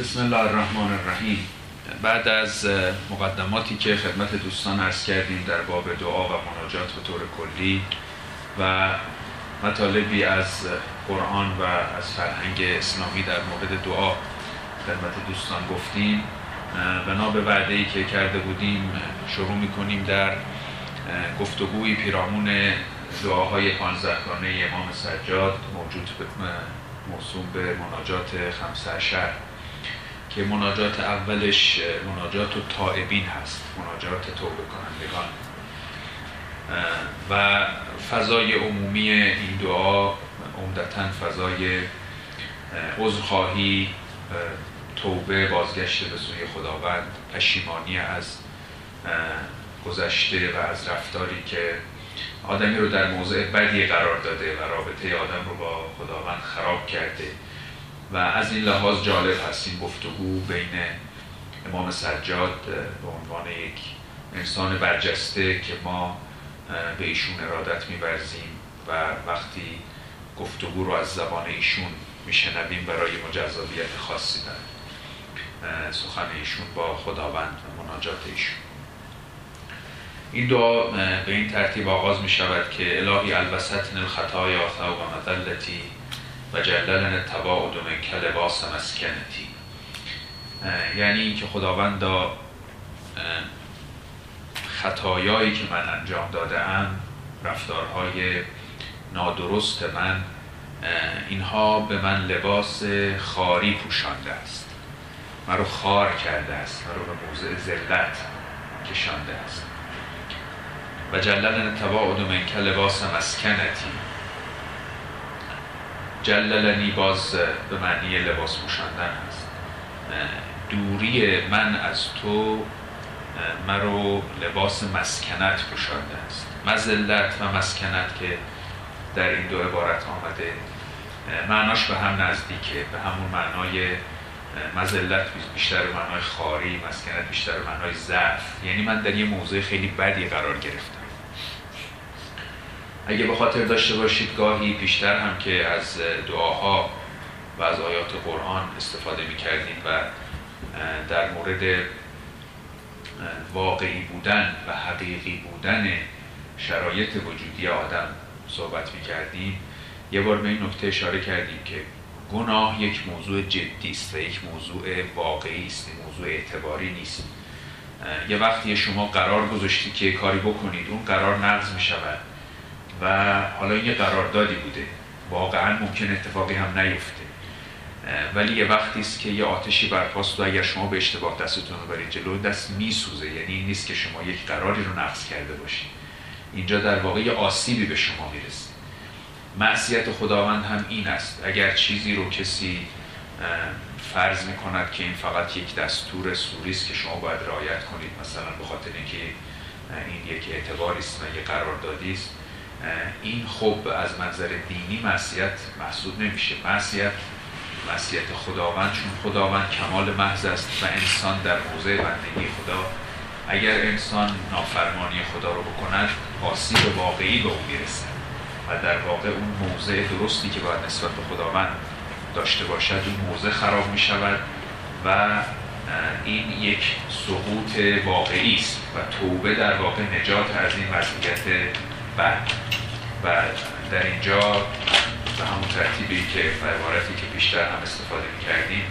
بسم الله الرحمن الرحیم. بعد از مقدماتی که خدمت دوستان عرض کردیم در باب دعا و مناجات به طور کلی و مطالبی از قرآن و از فرهنگ اسلامی در مورد دعا خدمت دوستان گفتیم. بنا به وعده ای که کرده بودیم شروع می‌کنیم در گفتگوی پیرامون دعاهای پانزدگانه امام سجاد موجود موسوم به مناجات خمسه شهر. که مناجات اولش مناجات و تائبین هست مناجات توبه کنندگان و فضای عمومی این دعا عمدتا فضای عذرخواهی توبه بازگشت به سوی خداوند پشیمانی از گذشته و از رفتاری که آدمی رو در موضع بدی قرار داده و رابطه آدم رو با خداوند خراب کرده. و از این لحاظ جالب هست این گفتگو بین امام سجاد به عنوان یک انسان برجسته که ما به ایشون ارادت میورزیم و وقتی گفتگو رو از زبان ایشون میشنویم برای مجذابیت خاصی داره سخن ایشون با خداوند و مناجات ایشون. این دعا به این ترتیب آغاز می شود که الهی البستن الخطایا و مذلتی و جللن تباعد من کلباس مسکنتی. یعنی اینکه خداوندا خطایایی که من انجام داده ام رفتارهای نادرست من اینها به من لباس خاری پوشانده است. مرا خار کرده است. مرا به موضع ذلت کشانده است. و جللن تباعد من کلباس مسکنتی. جللنی باز به معنی لباس پوشاندن هست دوری من از تو مرو لباس مسکنت پوشانده است. مزلت و مسکنت که در این دو عبارت آمده. معناش به هم نزدیکه. به همون معنای مزلت بیشتر معنای خاری مسکنت بیشتر معنای ضعف. یعنی من در یه موضوع خیلی بدی قرار گرفتم. اگه به خاطر داشته باشید گاهی پیشتر هم که از دعاها و از آیات قرآن استفاده می کردیم و در مورد واقعی بودن و حقیقی بودن شرایط وجودی آدم صحبت می کردیم یه بار به این نکته اشاره کردیم که گناه یک موضوع جدی است و یک موضوع واقعی است موضوع اعتباری نیست. یه وقتی شما قرار گذاشتی که کاری بکنید اون قرار نقض می شود و حالا این یه قراردادی بوده. واقعا ممکن اتفاقی هم نیفته. ولی یه وقتی است که یه آتشی برپاست و اگر شما به اشتباه دستتون رو برید جلو دست میسوزه. یعنی این نیست که شما یک قراری رو نقض کرده باشید. اینجا در واقع یه آسیبی به شما می‌رسه. معصیت خداوند هم این است. اگر چیزی رو کسی فرض می‌کند که این فقط یک دستور سوری است که شما باید رعایت کنید مثلا به خاطر اینکه این یک اعتباری است و یک قراردادی است این خب از منظر دینی معصیت محسوب نمیشه. معصیت معصیت خداوند چون خداوند کمال محض است و انسان در موضع بندگی خدا. اگر انسان نافرمانی خدا رو بکند آسیب واقعی به او می‌رسد و در واقع اون موضع درستی که باید نسبت به خداوند داشته باشد اون موضع خراب می شود و این یک سقوط واقعی است و توبه در واقع نجات از این وضعیت بد و در اینجا به همون ترتیبی که و عبارتی که بیشتر هم استفاده می کردیم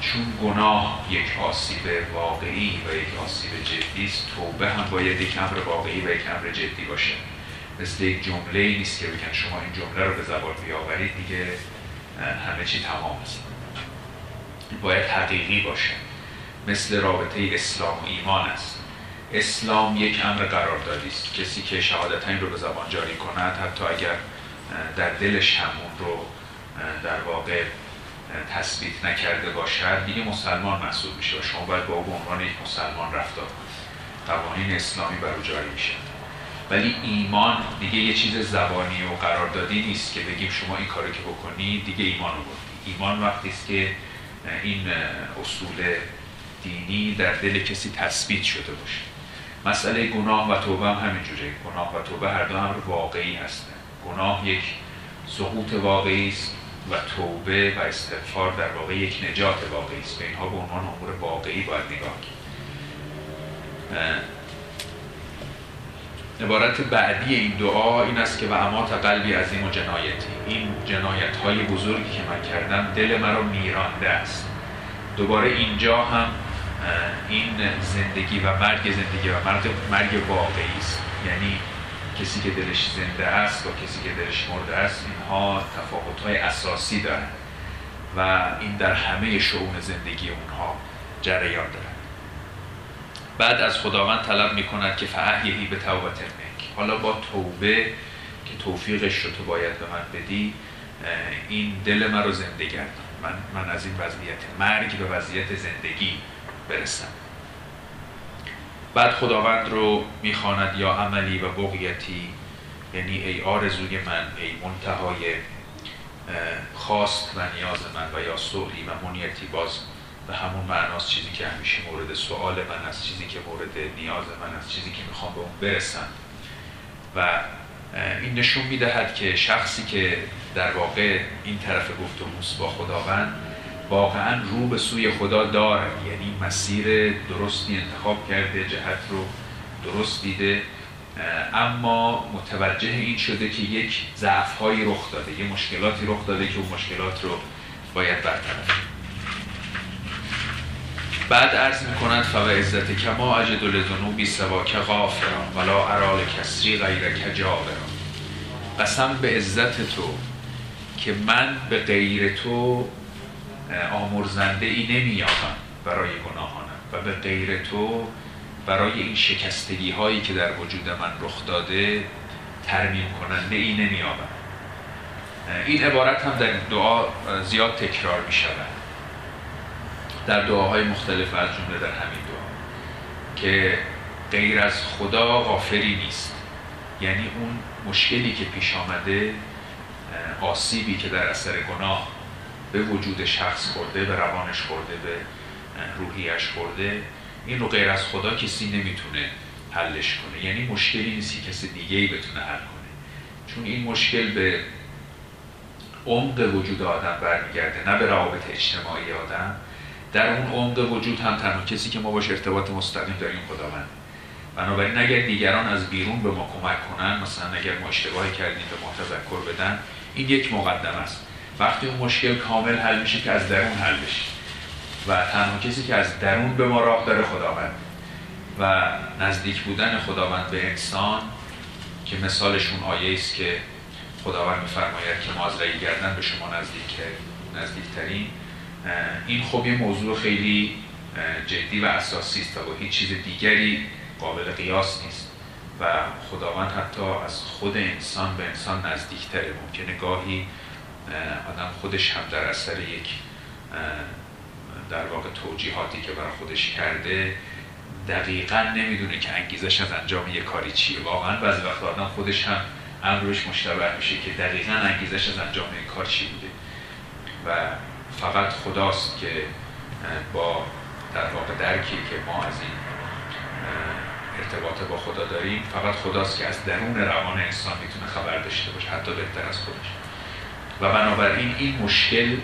چون گناه یک آسیب واقعی و یک آسیب جدی است توبه هم باید یک امر واقعی و یک امر جدی باشه. مثل یک جمله نیست که بگن شما این جمله رو به زبان بیاورید دیگه همه چی تمام است. باید حقیقی باشه. مثل رابطه اسلام و ایمان است. اسلام یک امر قراردادی است. کسی که شهادتین رو به زبان جاری کند حتی اگر در دلش همون رو در واقع تثبیت نکرده باشد دیگه مسلمان محسوب میشه و شما باید با او به عنوان یک مسلمان رفتار کنید. قوانین اسلامی بر او جاری میشه. ولی ایمان دیگه یه چیز زبانی و قراردادی نیست که بگیم شما این کارو که بکنی دیگه ایمان رو ایمان وقتی است که این اصول دینی در دل کسی تثبیت شده باشه. مسئله گناه و توبه هم همینجوره گناه و توبه هر دو امر واقعی هستن. گناه یک سقوط واقعی است و توبه و استغفار در واقع یک نجات واقعی است. به اینها به عنوان امور واقعی باید نگاه عبارت بعدی این دعا این است که و امات قلبی عظیم و جنایتی. این جنایت های بزرگی که من کردم دل مرا میرانده است. دوباره اینجا هم این زندگی و مرگ زندگی و مرگ, مرگ واقعی است. یعنی کسی که دلش زنده است و کسی که دلش مرده است اینها تفاوت های اساسی دارن و این در همه شعون زندگی اونها جریان دارد بعد از خداوند طلب می کند که فعهیهی به توبت منک حالا با توبه که توفیقش رو تو باید به من بدی این دل من رو زنده گردم من, من از این وضعیت مرگ به وضعیت زندگی برسم بعد خداوند رو می‌خواند یا عملی و بغیتی یعنی ای آرزوی من ای منتهای خواست و نیاز من و یا سؤلی و منیتی باز به همون معناست چیزی که همیشه مورد سوال من است چیزی که مورد نیاز من است چیزی که می‌خوام به اون برسم. و این نشون می‌دهد که شخصی که در واقع این طرف گفتگوست با خداوند واقعا رو به سوی خدا دارد یعنی مسیر درستی انتخاب کرده جهت رو درست دیده. اما متوجه این شده که یک ضعف هایی رخ داده یه مشکلاتی رخ داده که اون مشکلات رو باید برطرف بعد عرض می کند فو عزت کما اجد لذنوبی سوا که غافران ولا ارال کسری غیر کجابران قسم به عزت تو که من به غیر تو آمرزنده ای نمییابم برای گناهانم و به غیر تو برای این شکستگی هایی که در وجود من رخ داده ترمیم کننده ای نمییابم این عبارت هم در دعا زیاد تکرار می شود در دعاهای مختلف از جمله در همین دعا که غیر از خدا غافری نیست. یعنی اون مشکلی که پیش آمده آسیبی که در اثر گناه به وجود شخص خورده به روانش خورده به روحیش خورده این رو غیر از خدا کسی نمی‌تونه حلش کنه. یعنی مشکلی نیستی کسی دیگه ای بتونه حل کنه. چون این مشکل به عمق وجود آدم برمیگرده نه به روابط اجتماعی آدم. در اون عمق وجود هم تنها کسی که ما باش ارتباط مستقیم داریم خداوند. بنابراین اگر دیگران از بیرون به ما کمک کنن مثلا اگر ما اشتباهی کردیم به ما تذکر بدن این یک مقدم است. وقتی اون مشکل کامل حل میشه که از درون حل بشه. و تنها کسی که از درون به ما راه داره خداوند. و نزدیک بودن خداوند به انسان که مثالشون آیه است که خداوند میفرماید که ما گردن به شما نزدیک نزدیکترین. این خب یه موضوع خیلی جدی و اساسی است و هیچ چیز دیگری قابل قیاس نیست. و خداوند حتی از خود انسان به انسان نزدیکتره. ممکنه گاهی آدم خودش هم در اثر یک در واقع توجیهاتی که برای خودش کرده دقیقا نمی‌دونه که انگیزش از انجام یک کاری چیه. واقعا بعضی وقت آدم خودش هم امروش مشتبه میشه که دقیقا انگیزش از انجام یک کار چی بوده. و فقط خداست که با در واقع درکی که ما از این ارتباط با خدا داریم فقط خداست که از درون روان انسان می‌تونه خبر داشته باشه حتی بهتر از خودش. و بنابراین این مشکل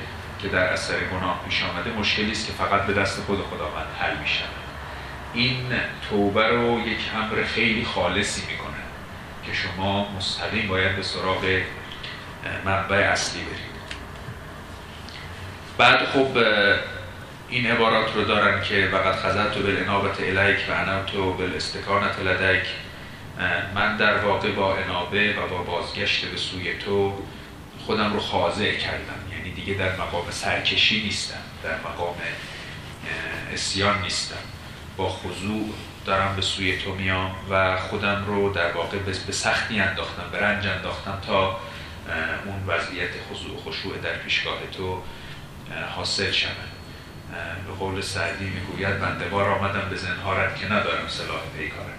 که در اثر گناه پیش آمده مشکلی است که فقط به دست خود خداوند حل میشه این توبه رو یک امر خیلی خالصی می‌کنه که شما مستقیم باید به سراغ منبع اصلی برید. بعد خب این عبارات رو دارن که وقت خزد تو بالانابت الیک و انم تو بالاستکانت لدک من در واقع با انابه و با بازگشت به سوی تو خودم رو خاضع کردم. یعنی دیگه در مقام سرکشی نیستم در مقام اسیان نیستم. با خضوع دارم به سوی تو میام و خودم رو در واقع به سختی انداختم به رنج انداختم تا اون وضعیت خضوع و خشوع در پیشگاه تو حاصل شود. به قول سعدی می‌گوید بندگار آمدم به زنهارت که ندارم سلاح پیکارت.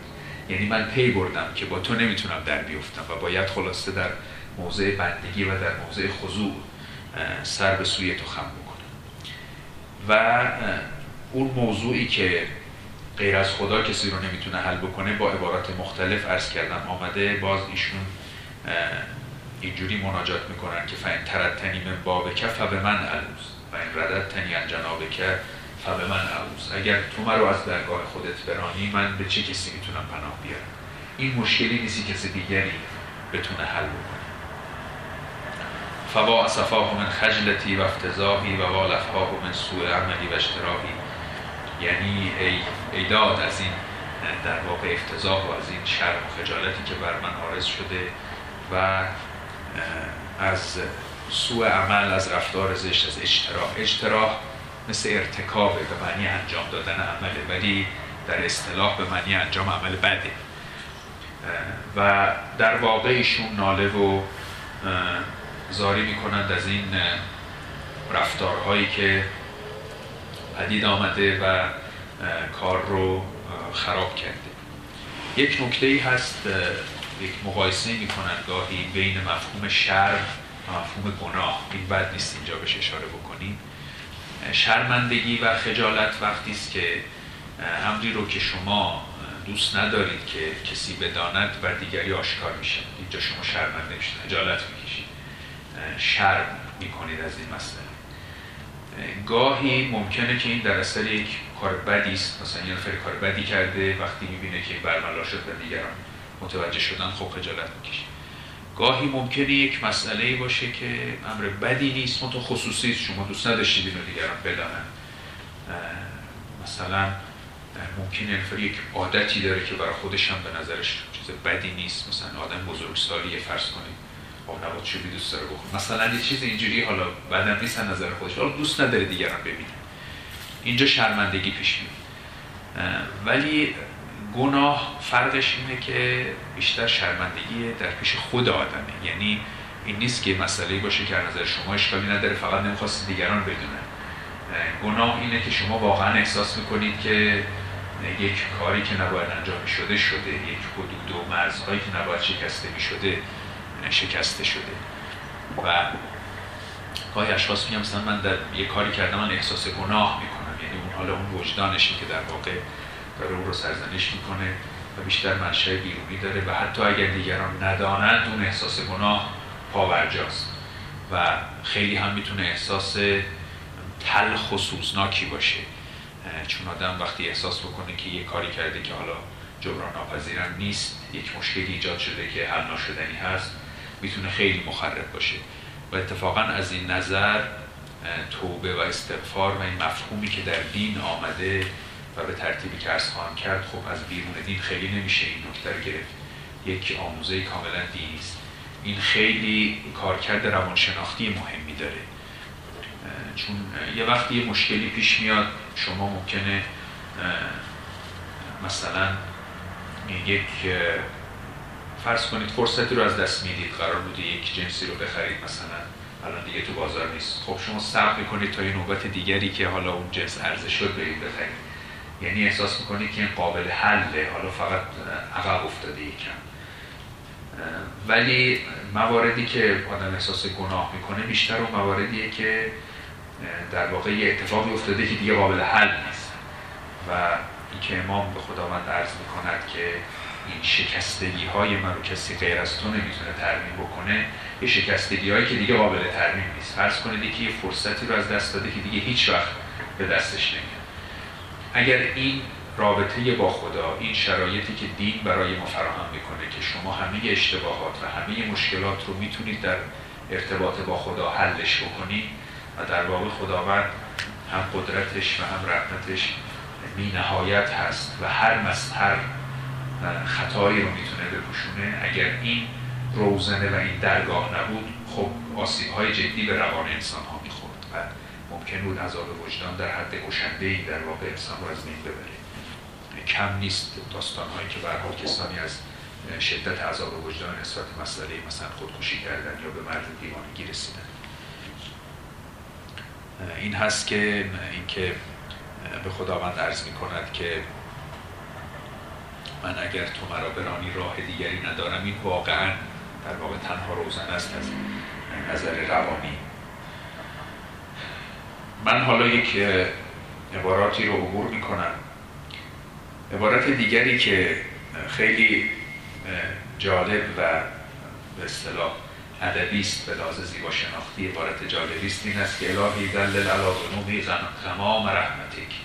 یعنی من پی بردم که با تو نمی‌تونم در بیفتم و باید خلاصه در موضع بندگی و در موضع خضوع سر به سوی تو خم بکنم و اون موضوعی که غیر از خدا کسی رو نمی‌تونه حل بکنه با عبارات مختلف عرض کردم آمده باز ایشون اینجوری مناجات می‌کنن که فین ترتنی من بابکه به من علوز و این ردت تنی ان که فبه من عوض اگر تو مرا از درگاه خودت برانی من به چه کسی می‌تونم پناه بیارم؟ این مشکلی نیستی کسی دیگری بتونه حل بکنه. فوا اصفاه من خجلتی و افتضاحی و والفها من سوء عملی و اشتراحی. یعنی ای, ای داد از این در واقع افتضاح و از این شرم و خجالتی که بر من آرز شده و از سوء عمل از رفتار زشت از اجتراح اجتراح مثل ارتکاب به معنی انجام دادن عمله ولی در اصطلاح به معنی انجام عمل بده. و در واقع ایشون ناله و زاری می‌کنند از این رفتارهایی که پدید آمده و کار رو خراب کرده. یک نکته ای هست یک مقایسه می‌کنند گاهی بین مفهوم شر و مفهوم گناه. این بد نیست اینجا بهش اشاره بکنیم. شرمندگی و خجالت وقتی است که امری رو که شما دوست ندارید که کسی بداند و دیگری آشکار میشه. اینجا شما شرمنده میشید خجالت می‌کشید. شرم می‌کنید از این مسئله. گاهی ممکنه که این در اثر یک کار بدی است. مثلا یه نفر کار بدی کرده وقتی می‌بینه که برملا شد و دیگران متوجه شدن خب خجالت می‌کشید گاهی ممکنه یک مسئله باشه که امر بدی نیست تو خصوصی شما دوست نداشتید اینو دیگران بدانن. مثلا ممکنه نفر یک عادتی داره که برای خودش هم به نظرش چیز بدی نیست. مثلا آدم بزرگسالی فرض کنید. با نبات چوبی دوست داره بخور مثلا یه چیز اینجوری حالا بدن نیست نظر خودش حالا دوست نداره دیگران ببینه. اینجا شرمندگی پیش میاد. ولی گناه فرقش اینه که بیشتر شرمندگی در پیش خود آدمه. یعنی این نیست که مسئله باشه که نظر شما اشکالی نداره فقط نمی‌خواست دیگران بدونن. گناه اینه که شما واقعا احساس می‌کنید که یک کاری که نباید انجام شده شده. یک حدود و مرزهایی که نباید شکسته می شده شکسته شده. و گاهی اشخاص میگم مثلا من در یک کاری کردم من احساس گناه می‌کنم. یعنی اون حالا اون وجدانشه که در واقع داره اون رو سرزنش می‌کنه و بیشتر منشه بیرونی داره و حتی اگر دیگران ندانند اون احساس گناه پاورجاست. و خیلی هم می‌تونه احساس تلخ و باشه. چون آدم وقتی احساس بکنه که یه کاری کرده که حالا جبران ناپذیرم نیست یک مشکلی ایجاد شده که حل ناشدنی هست می‌تونه خیلی مخرب باشه. و اتفاقا از این نظر توبه و استغفار و این مفهومی که در دین آمده و به ترتیبی که ارز خواهم کرد خب از بیرون دین خیلی نمیشه این نکته گرفت. یک آموزه کاملا دینی است. این خیلی کارکرد روانشناختی مهمی داره. چون یه وقتی یه مشکلی پیش میاد شما ممکنه مثلا یک فرض کنید فرصتی رو از دست می‌دید قرار بوده یک جنسی رو بخرید مثلا. الان دیگه تو بازار نیست. خب شما صبر می‌کنید تا یه نوبت دیگری که حالا اون جنس ارزش شد برید بخرید. یعنی احساس می‌کنید که این قابل حله. حالا فقط عقب افتاده یکم. ولی مواردی که آدم احساس گناه می‌کنه بیشتر اون مواردیه که در واقع یه اتفاقی افتاده که دیگه قابل حل نیست. و این که امام به خداوند عرض می‌کند که این شکستگی های من رو کسی غیر از تو نمی‌تونه ترمیم بکنه یه شکستگی هایی که دیگه قابل ترمیم نیست. فرض کنید که یه فرصتی رو از دست داده که دیگه هیچ وقت به دستش نمیاد. اگر این رابطه با خدا این شرایطی که دین برای ما فراهم می‌کنه که شما همه اشتباهات و همه مشکلات رو می‌تونید در ارتباط با خدا حلش بکنید و در واقع خداوند هم قدرتش و هم رحمتش بی نهایت هست و هر مستر خطایی رو می‌تونه بپوشونه. اگر این روزنه و این درگاه نبود خب آسیب های جدی به روان انسان ها می‌خورد و ممکن بود عذاب وجدان در حد کشنده ای در واقع انسان رو از بین ببره. کم نیست داستان هایی که برها کسانی از شدت عذاب وجدان نسبت مسئله مثلا خودکشی کردن یا به مرد دیوانگی رسیدن. این هست که اینکه به خداوند عرض می کند که من اگر تو مرا برانی راه دیگری ندارم این واقعا در واقع تنها روزن است از نظر روانی. من حالا یک عباراتی رو عبور می کنم عبارت دیگری که خیلی جالب و به اصطلاح ادبی است به لحاظ زیبا شناختی عبارت جالبی است این است که الهی دلل علی ذنوبی غمام رحمتک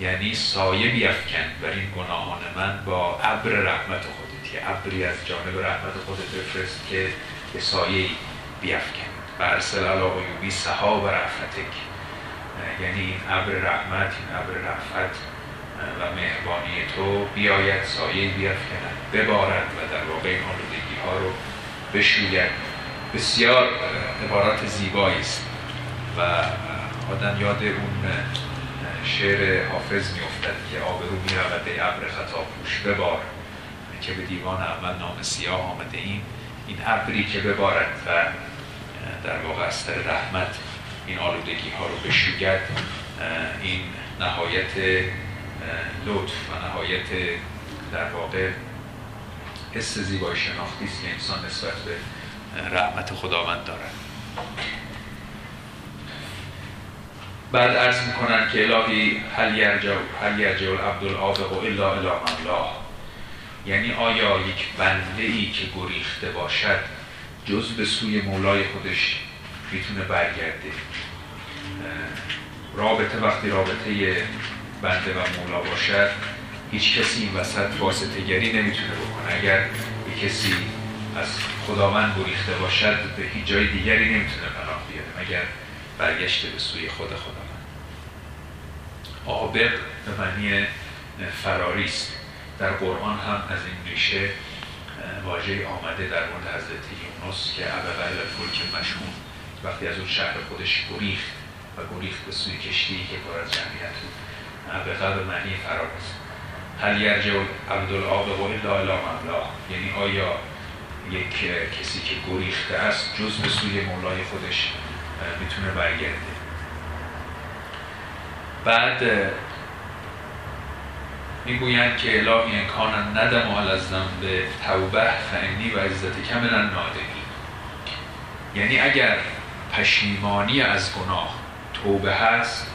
یعنی سایه بیفکن. بر این گناهان من با ابر رحمت خودت یه ابری از جانب رحمت خودت بفرست که به سایه بیفکن. و ارسل علی عیوبی سحاب رحمتک. یعنی این ابر رحمت این ابر رحمت و مهربانی تو بیاید سایه بیفکند ببارد و در واقع این آلودگی ها رو بشوید. بسیار عبارات زیبایی است. و آدم یاد اون شعر حافظ میافتد که آبرو می‌رود ای ابر خطا پوش ببار. که به دیوان اول نام سیاه آمده این این ابری که ببارد و در واقع از رحمت این آلودگی ها رو بشوید این نهایت لطف و نهایت در واقع حس زیبای شناختی است که انسان نسبت به رحمت خداوند دارد. بعد عرض می‌کنن که الهی هل یرجع هل یرجع العبد الا الی الله. یعنی آیا یک بنده ای که گریخته باشد جز به سوی مولای خودش می‌تونه برگرده؟ رابطه وقتی رابطه بنده و مولا باشد هیچ کسی این وسط واسطه گری نمی‌تونه بکنه. اگر یک کسی از خداوند گریخته باشد به هیچ جای دیگری نمی‌تونه پناه بیاره. مگر برگشته به سوی خود خداوند. آبق به معنی فراری در قرآن هم از این ریشه واژه آمده در مورد حضرت یونس که ابقل فلک مشهون وقتی از اون شهر خودش گریخت و گریخت به سوی کشتی که پر از جمعیت بود. ابقل به معنی فرار است. هل یرجع عبدالعابق الا الا مملا یعنی آیا یک کسی که گریخته است جز به سوی مولای خودش می‌تونه برگرده. بعد می‌گویند که الهی انکان ندم از به توبه فعنی و عزت کملا نادمی. یعنی اگر پشیمانی از گناه توبه هست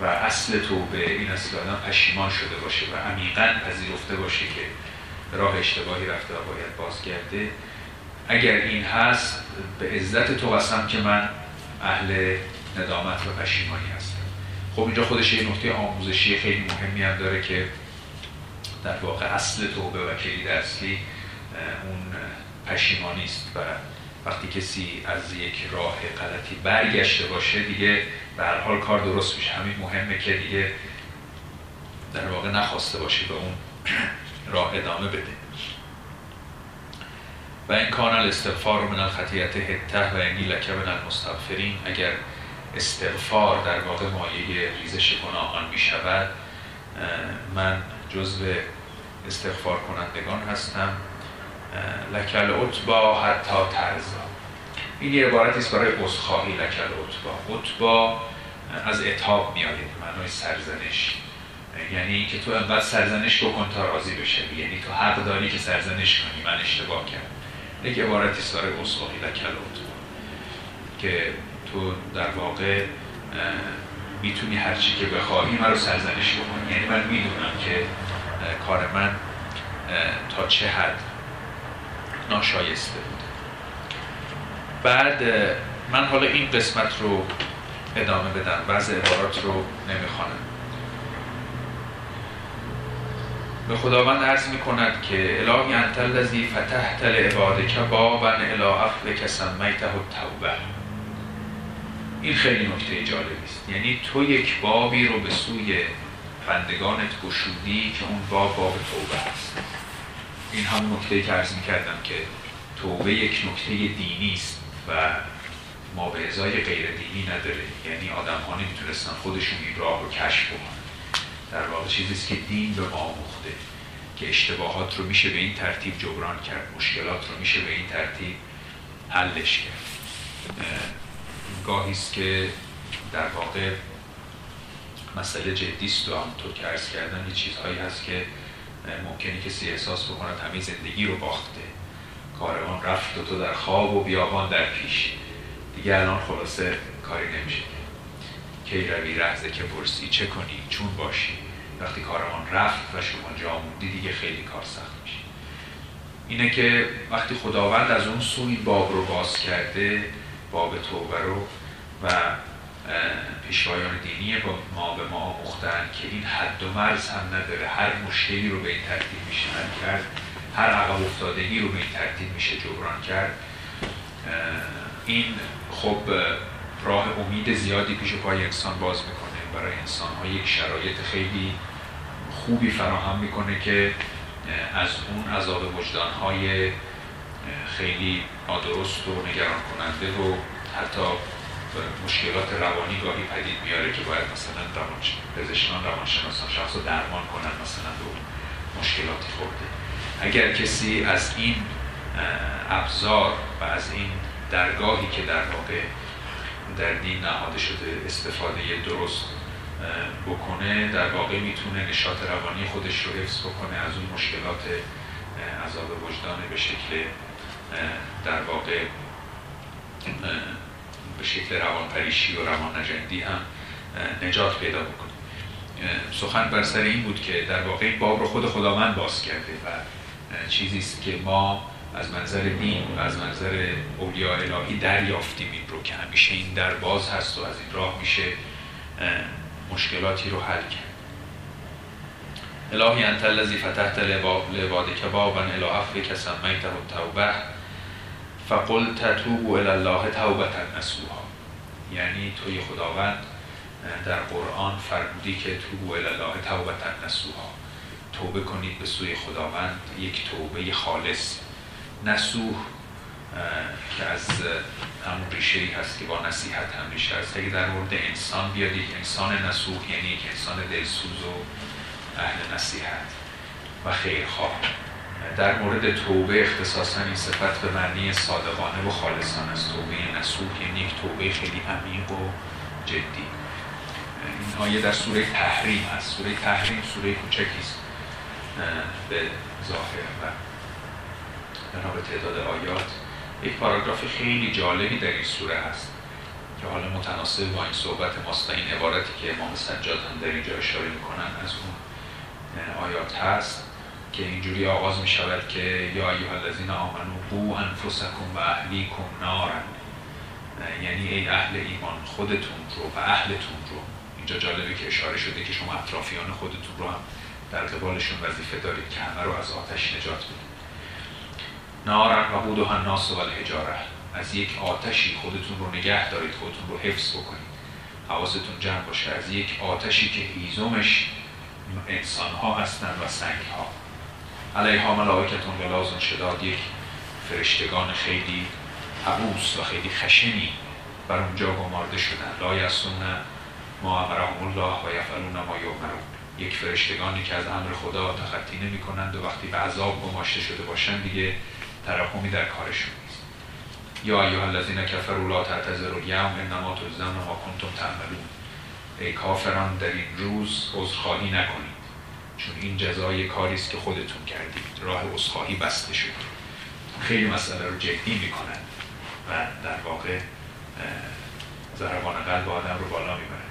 و اصل توبه این است که آدم پشیمان شده باشه و عمیقا پذیرفته باشه که راه اشتباهی رفته و باید بازگرده اگر این هست به عزت تو قسم که من اهل ندامت و پشیمانی هستم خب اینجا خودش یه نکته آموزشی خیلی مهمی هم داره که در واقع اصل توبه و کلید اصلی اون پشیمانی است و وقتی کسی از یک راه غلطی برگشته باشه دیگه به هر حال کار درست میشه. همین مهمه که دیگه در واقع نخواسته باشه به اون راه ادامه بده. و این کان الاستغفار من الخطیت هته و اینی لکه من المستغفرین اگر استغفار در واقع مایه ریزش گناهان می شود من جزو استغفار کنندگان هستم. لکل اتبا حتی ترزا این یه عبارتی است برای عذرخواهی لکل اتبا اتبا از اتاب میآید معنای سرزنش. یعنی که تو انقدر سرزنش بکن تا راضی بشه یعنی تو حق داری که سرزنش کنی. من اشتباه کردم. یک عبارتی عذرخواهی لکل اتبا که تو در واقع می‌تونی هرچی که بخواهی من رو سرزنش بکنی. یعنی من می‌دونم که کار من تا چه حد ناشایسته بود بعد من حالا این قسمت رو ادامه بدم. بعض عبارات رو نمی‌خوانم. به خداوند عرض می کند که الهی انت الذی فتحت لعبادک بابا الی عفوک سمیته التوبه. این خیلی نکته جالبی است. یعنی تو یک بابی رو به سوی بندگانت گشودی که اون باب باب توبه است. این همون نکته که عرض کردم که توبه یک نکته دینی است و ما به ازای غیر دینی نداره یعنی آدم ها نمی‌تونستن خودشون این راه رو کشف کنن. در واقع چیزی که دین به ما آموخته که اشتباهات رو میشه به این ترتیب جبران کرد مشکلات رو میشه به این ترتیب حلش کرد. گاهی است که در واقع مسئله جدی است و همونطور که عرض کردم یه چیزهایی هست که ممکنه کسی احساس بکند همه زندگی رو باخته. کاروان رفت و تو در خواب و بیابان در پیش. دیگه الان خلاصه کاری نمیشه. کی روی رهزه که پرسی چه کنی؟ چون باشی. وقتی کاروان رفت و شما جا موندی دیگه خیلی کار سخت میشه. اینه که وقتی خداوند از اون سو این باب رو باز کرده باب توبه رو و پیشوایان دینی با ما به ما آموختن که این حد و مرز هم نداره. هر مشکلی رو به این ترتیب میشه کرد. هر عقب افتادگی رو به این ترتیب میشه جبران کرد. این خب راه امید زیادی پیش پای انسان باز می‌کنه. برای انسان ها یک شرایط خیلی خوبی فراهم می‌کنه که از اون عذاب وجدان های خیلی نادرست و نگران کننده و حتی مشکلات روانی گاهی پدید میاره که باید مثلا روان پزشکان روانشناسان شخص رو درمان کنن مثلا به مشکلاتی خورده. اگر کسی از این ابزار و از این درگاهی که در واقع در دین نهاده شده استفاده درست بکنه در واقع می‌تونه نشاط روانی خودش رو حفظ بکنه از اون مشکلات عذاب وجدان به شکل در واقع به شکل روان پریشی و روان نجندی هم نجات پیدا بکنه. سخن بر سر این بود که در واقع باب رو خود خداوند باز کرده و چیزی است که ما از منظر دین و از منظر اولیاء الهی دریافتیم این رو که همیشه این در باز هست و از این راه میشه مشکلاتی رو حل کرد. الهی انت الذی فتحت لعبادک بابا الی عفوک سمیته التوبه فقل تتوبو الی الله توبتا نسوها. یعنی توی خداوند در قرآن فرمودی که توبو الی الله توبتا نسوها. توبه کنید به سوی خداوند یک توبه خالص. نسوح که از همون ریشه ای هست که با نصیحت هم ریشه هست اگه در مورد انسان بیاد یک انسان نسوح یعنی یک انسان دلسوز و اهل نصیحت و خیرخواه. در مورد توبه اختصاصا این صفت به معنی صادقانه و خالصانه است. توبه نسوح یعنی یک توبه خیلی عمیق و جدی. این آیه در سوره تحریم هست. سوره تحریم سوره کوچکی است به ظاهر و بنا به تعداد آیات یک پاراگراف خیلی جالبی در این سوره هست که حالا متناسب با این صحبت ماست و این عبارتی که امام سجاد هم در اینجا اشاره می‌کنن از اون آیات هست که اینجوری آغاز می شود که یا ایها الذین آمنو بو انفسکم و اهلیکم نارن یعنی ای اهل ایمان خودتون رو و اهلتون رو. اینجا جالبه که اشاره شده که شما اطرافیان خودتون رو هم در قبالشون وظیفه دارید که همه رو از آتش نجات بدید. نارن و بودو الناس و الحجاره. از یک آتشی خودتون رو نگه دارید خودتون رو حفظ بکنید. حواستون جمع باشه. از یک آتشی که هیزمش انسان ها هستند و سنگ ها علیها ملائکتون غلاظ شداد. یک فرشتگان خیلی عبوس و خیلی خشنی بر اونجا گمارده شدن. لا یسون ما امرهم الله و یفعلون ما یؤمرون. یک فرشتگانی که از امر خدا تخطی نمی کنند و وقتی به عذاب گماشته شده باشند دیگه ترحمی در کارشون نیست. یا ایها الذین کفروا لا تعتذروا اليوم انما تجزون ما کنتم تعملون. ای کافران در این روز عذرخواهی نکنید چون این جزای کاری است که خودتون کردید. راه عذرخواهی بسته شد خیلی مسئله رو جدی می‌کنن و در واقع ضربان قلب آدم رو بالا می‌برن.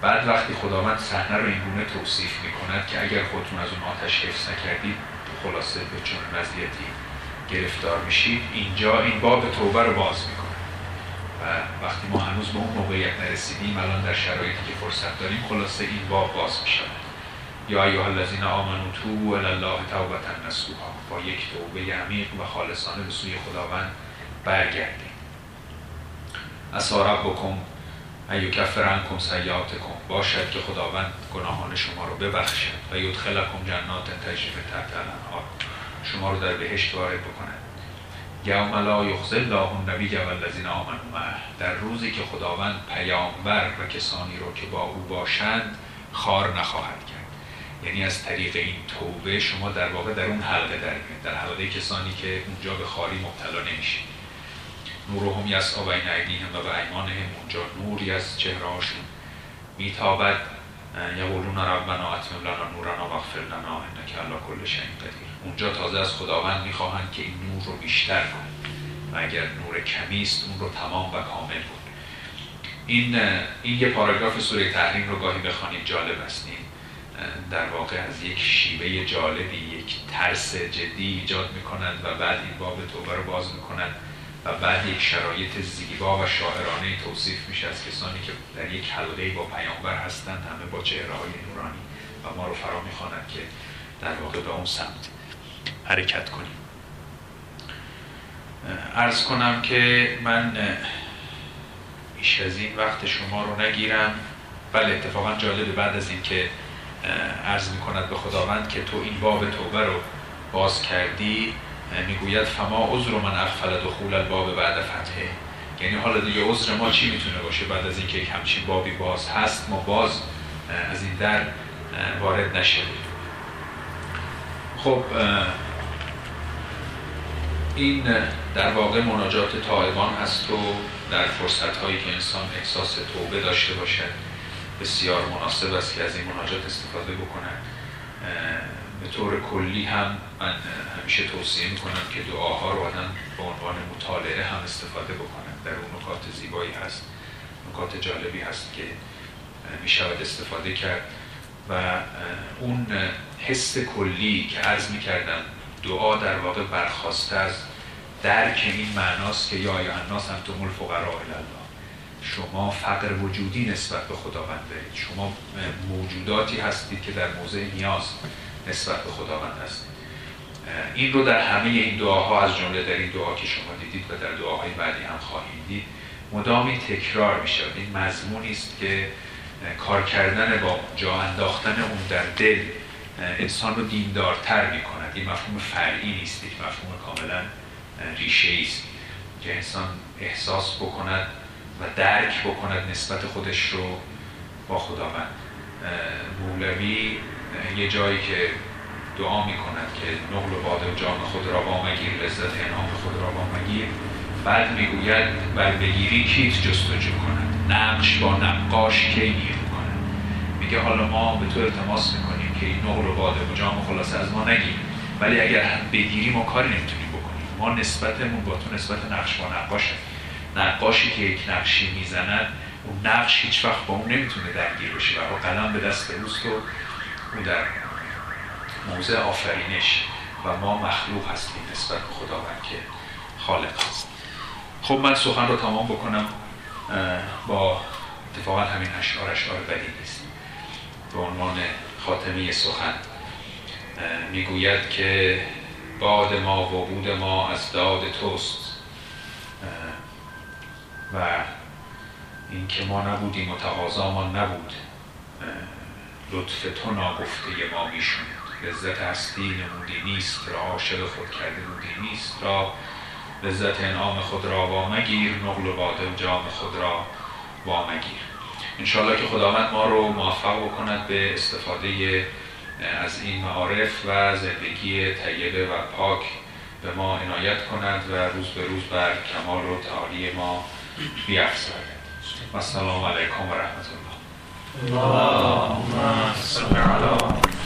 بعد وقتی خداوند صحنه رو اینگونه توصیف می‌کند که اگر خودتون از اون آتش حفظ نکردید خلاصه به چون وضعیتی گرفتار میشید اینجا این باب توبه رو باز می‌کنه. و وقتی ما هنوز به اون موقعیت نرسیدیم الان در شرایطی که فرصت داریم خلاصه این باب باز میشه یا ایها الذین آمنوا توبوا الی الله توبه نصوحا. با یک توبه عمیق و خالصانه به سوی خداوند برگردیم. اسا ربکم ایو کفر عنکم سیئاتکم. باشد که خداوند گناهان شما رو ببخشد و یدخلکم جنات تجری تحت الانهار. شما رو در بهشت وارد بکنه. یوم لا یخزی الله النبی و الذین آمنوا در روزی که خداوند پیامبر و کسانی رو که با او باشند خار نخواهد کرد. یعنی از طریق این توبه شما در واقع در اون حلقه در در حلقه کسانی که اونجا به خاری مبتلا نمیشید نورهم یسعا بین ایدیهم و ایمانهم. اونجا نوری از چهرهاشون میتابد یقولون ربنا اتمم لنا نورنا واغفر لنا انک علی کل شیء قدیر. اونجا تازه از خداوند می‌خواهند که این نور رو بیشتر کن و اگر نور کمی است اون رو تمام و کامل بود این این یه پاراگراف سوره تحریم رو گاهی بخوانید جالب است. در واقع از یک شیوه جالبی یک ترس جدی ایجاد می‌کنند و بعد این باب توبه رو باز می‌کنند و بعد یک شرایط زیبا و شاعرانه توصیف میشه از کسانی که در یک حلقه با پیامبر هستند همه با چهره های نورانی و ما رو فرا می‌خوانند که در واقع به اون سمت حرکت کنیم. ارز کنم که من بیش از این وقت شما رو نگیرم. بله اتفاقا جالب بعد از این که عرض می کند به خداوند که تو این باب توبه رو باز کردی می‌گوید فما عذر من اغفل دخول الباب بعد فتحه. یعنی حالا دیگه عذر ما چی می‌تونه باشه بعد از اینکه یک همچین بابی باز هست ما باز از این در وارد نشدیم خب این در واقع مناجات طالبان هست و در فرصت هایی که انسان احساس توبه داشته باشد بسیار مناسب است که از این مناجات استفاده بکنن به طور کلی هم من همیشه توصیه می‌کنم که دعاها رو آدم به عنوان مطالعه هم استفاده بکنن در اون نکات زیبایی هست نکات جالبی هست که می‌شود استفاده کرد. و اون حس کلی که عرض می‌کردم دعا در واقع برخواسته از درک این معناست که یا الناس انتم الفقراء الله. شما فقر وجودی نسبت به خداوند دارید. شما موجوداتی هستید که در موضع نیاز نسبت به خداوند هستید. این رو در همه این دعاها از جمله در این دعا که شما دیدید و در دعاهای بعدی هم خواهید دید مدامی تکرار می شود این مضمونی است که کار کردن با جا انداختن اون در دل انسان رو دیندارتر می کند این مفهوم فرعی نیست یک مفهوم کاملا ریشه است. که انسان احساس بکند و درک بکند نسبت خودش رو با خداوند. مولوی یه جایی که دعا می کند که نقل و باده و جام خود را با مگیر لذت انعام خود را با مگیر. بعد می‌گوید بر بگیری کیت جستجو کند؟ نقش با نقاش کی نیرو کند میگه حالا ما به تو التماس می‌کنیم که این نقل و باده و جام خلاصه از ما نگیر ولی اگر بگیری ما کاری نمی‌تونیم بکنیم. ما نسبتمون با تو نسبت نقش با نقاشه. نقاشی که یک نقشی می‌زند اون نقش هیچ وقت با اون نمی‌تونه درگیر بشه. و قلم به دست اوست و اون در موضع آفرینش و ما مخلوق هستیم نسبت به خداوند که خالق هست. خب من سخن رو تمام بکنم. با اتفاقا همین اشعار اشعار بدی نیست. به عنوان خاتمه سخن. می‌گوید که باد ما و بود ما از داد توست. و این که ما نبودیم و ما نبود. لطف تو ناگفته ما می‌شوند لذت هستی نمودی نیست را عاشق خود کرده بودی نیست. را لذت انعام خود را با مگیر نقل و باده و جام خود را با مگیر انشاءالله که خداوند ما رو موفق بکند به استفاده از این معارف و زندگی طیبه و پاک به ما عنایت کند و روز به روز بر کمال و تعالی ما بیافزاید و السلام علیکم و رحمت الله. اللهم صل علی